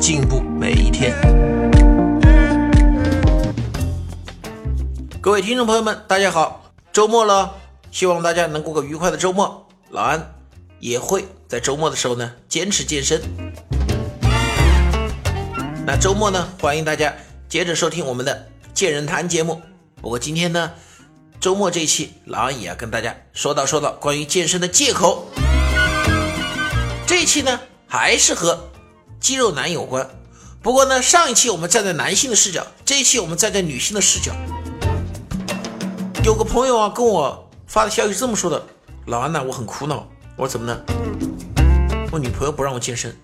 进步每一天。各位听众朋友们，大家好，周末了，希望大家能过个愉快的周末。老安也会在周末的时候呢坚持健身。那周末呢，欢迎大家接着收听我们的健人谈节目。不过今天呢，周末这一期，老安也要跟大家说道说道关于健身的借口。这一期呢，还是和肌肉男有关。不过呢，上一期我们站在男性的视角，这一期我们站在女性的视角。有个朋友啊，跟我发的消息这么说的：“老安呐，我很苦恼。”我说：“怎么呢？”我女朋友不让我健身。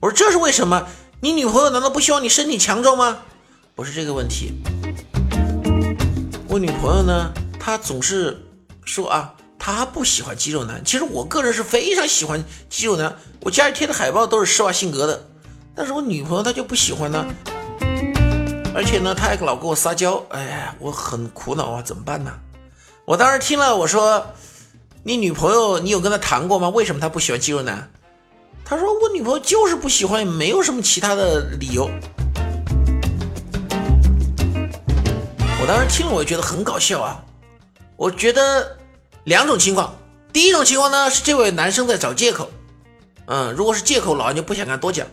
我说：“这是为什么？你女朋友难道不希望你身体强壮吗？”不是这个问题。我女朋友呢，她总是说啊。她不喜欢肌肉男，其实我个人是非常喜欢肌肉男。我家里贴的海报都是施瓦辛格的，但是我女朋友她就不喜欢呢。而且呢，她还老跟我撒娇，哎呀，我很苦恼啊，怎么办呢？我当时听了，我说：“你女朋友，你有跟她谈过吗？为什么她不喜欢肌肉男？”他说：“我女朋友就是不喜欢，也没有什么其他的理由。”我当时听了，我就觉得很搞笑啊，我觉得。两种情况，第一种情况呢是这位男生在找借口，嗯，如果是借口，老安就不想跟他多讲。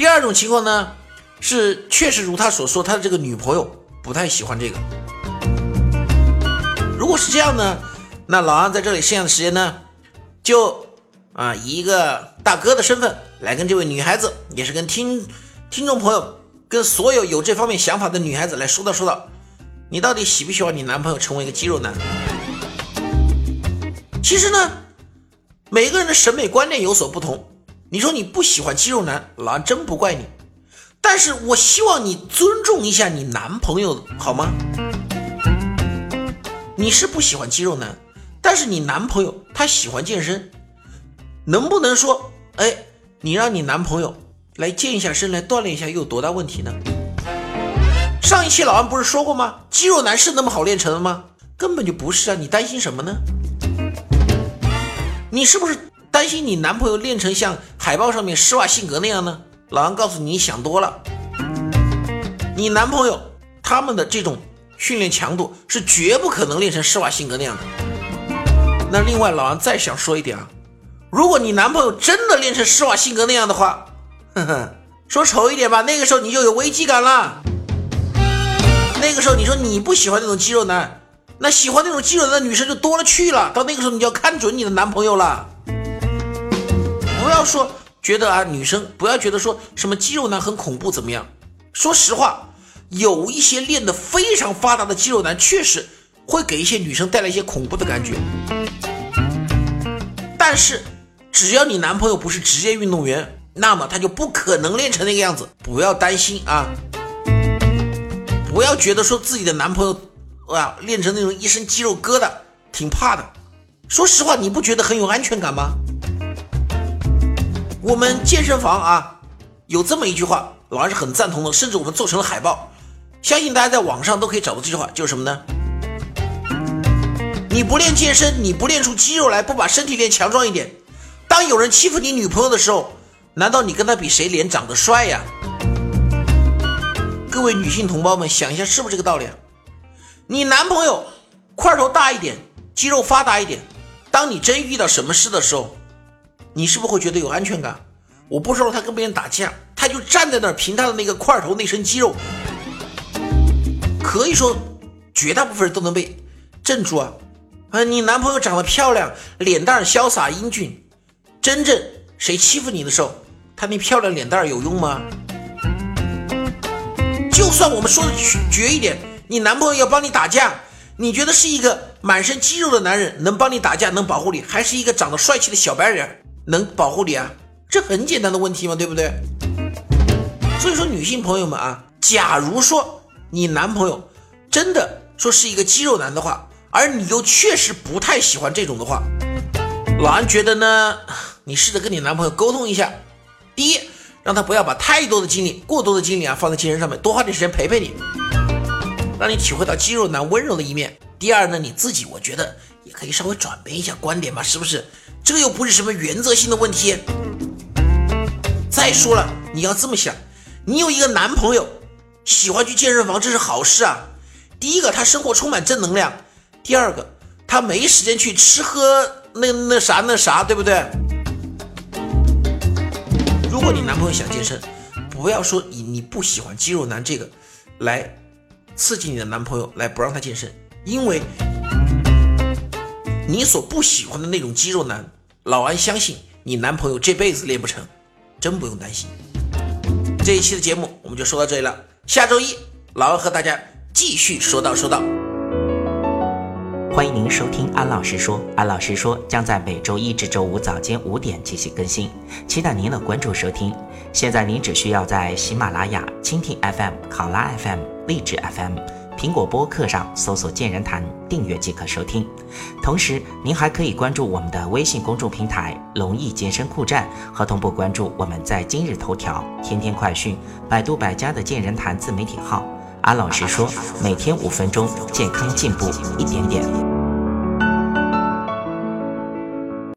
第二种情况呢是确实如他所说，他的这个女朋友不太喜欢这个。如果是这样呢，那老安在这里剩下的时间呢，就啊以一个大哥的身份来跟这位女孩子，也是跟听听众朋友，跟所有有这方面想法的女孩子来说道说道，你到底喜不喜欢你男朋友成为一个肌肉男？其实呢，每个人的审美观念有所不同。你说你不喜欢肌肉男，老安真不怪你。但是我希望你尊重一下你男朋友，好吗？你是不喜欢肌肉男，但是你男朋友他喜欢健身，能不能说，哎，你让你男朋友来健一下身，来锻炼一下，又有多大问题呢？上一期老安不是说过吗？肌肉男是那么好练成的吗？根本就不是啊！你担心什么呢？你是不是担心你男朋友练成像海报上面施瓦辛格那样呢？老杨告诉你，你想多了。你男朋友他们的这种训练强度是绝不可能练成施瓦辛格那样的。那另外，老杨再想说一点啊，如果你男朋友真的练成施瓦辛格那样的话，呵呵，说丑一点吧，那个时候你就有危机感了。那个时候你说你不喜欢那种肌肉男。那喜欢那种肌肉男的女生就多了去了，到那个时候你就要看准你的男朋友了。不要说觉得啊，女生不要觉得说什么肌肉男很恐怖怎么样？说实话，有一些练得非常发达的肌肉男，确实会给一些女生带来一些恐怖的感觉。但是只要你男朋友不是职业运动员，那么他就不可能练成那个样子。不要担心啊，不要觉得说自己的男朋友。啊，练成那种一身肌肉疙瘩，挺怕的。说实话，你不觉得很有安全感吗？我们健身房啊，有这么一句话，老安是很赞同的，甚至我们做成了海报，相信大家在网上都可以找到这句话，就是什么呢？你不练健身，你不练出肌肉来，不把身体练强壮一点，当有人欺负你女朋友的时候，难道你跟他比谁脸长得帅呀？各位女性同胞们，想一下，是不是这个道理？你男朋友块头大一点，肌肉发达一点，当你真遇到什么事的时候，你是不是会觉得有安全感？我不知道他跟别人打架，他就站在那儿，凭他的那个块头那身肌肉，可以说绝大部分人都能被镇住啊！啊，你男朋友长得漂亮，脸蛋潇洒英俊，真正谁欺负你的时候，他那漂亮脸蛋有用吗？就算我们说的绝一点。你男朋友要帮你打架，你觉得是一个满身肌肉的男人能帮你打架能保护你，还是一个长得帅气的小白人能保护你啊？这很简单的问题嘛，对不对？所以说，女性朋友们啊，假如说你男朋友真的说是一个肌肉男的话，而你又确实不太喜欢这种的话，老安觉得呢，你试着跟你男朋友沟通一下。第一，让他不要把太多的精力、过多的精力啊放在健身上面，多花点时间陪陪你，让你体会到肌肉男温柔的一面。第二呢，你自己我觉得也可以稍微转变一下观点嘛，是不是？这又不是什么原则性的问题。再说了，你要这么想，你有一个男朋友喜欢去健身房，这是好事啊。第一个，他生活充满正能量；第二个，他没时间去吃喝那那啥那啥，对不对？如果你男朋友想健身，不要说以你不喜欢肌肉男这个来刺激你的男朋友，来不让他健身，因为你所不喜欢的那种肌肉男，老安相信你男朋友这辈子练不成。真不用担心，这一期的节目我们就说到这里了。下周一，老安和大家继续说道说道。欢迎您收听安老师说，安老师说将在每周一至周五早间五点进行更新，期待您的关注收听。现在您只需要在喜马拉雅、蜻蜓 FM、考拉 FM、荔枝 FM。苹果播客上搜索“健人谈”，订阅即可收听。同时，您还可以关注我们的微信公众平台“龙翼健身酷站”，和同步关注我们在今日头条、天天快讯、百度百家的“健人谈”自媒体号。安老师说，每天五分钟，健康进步一点点。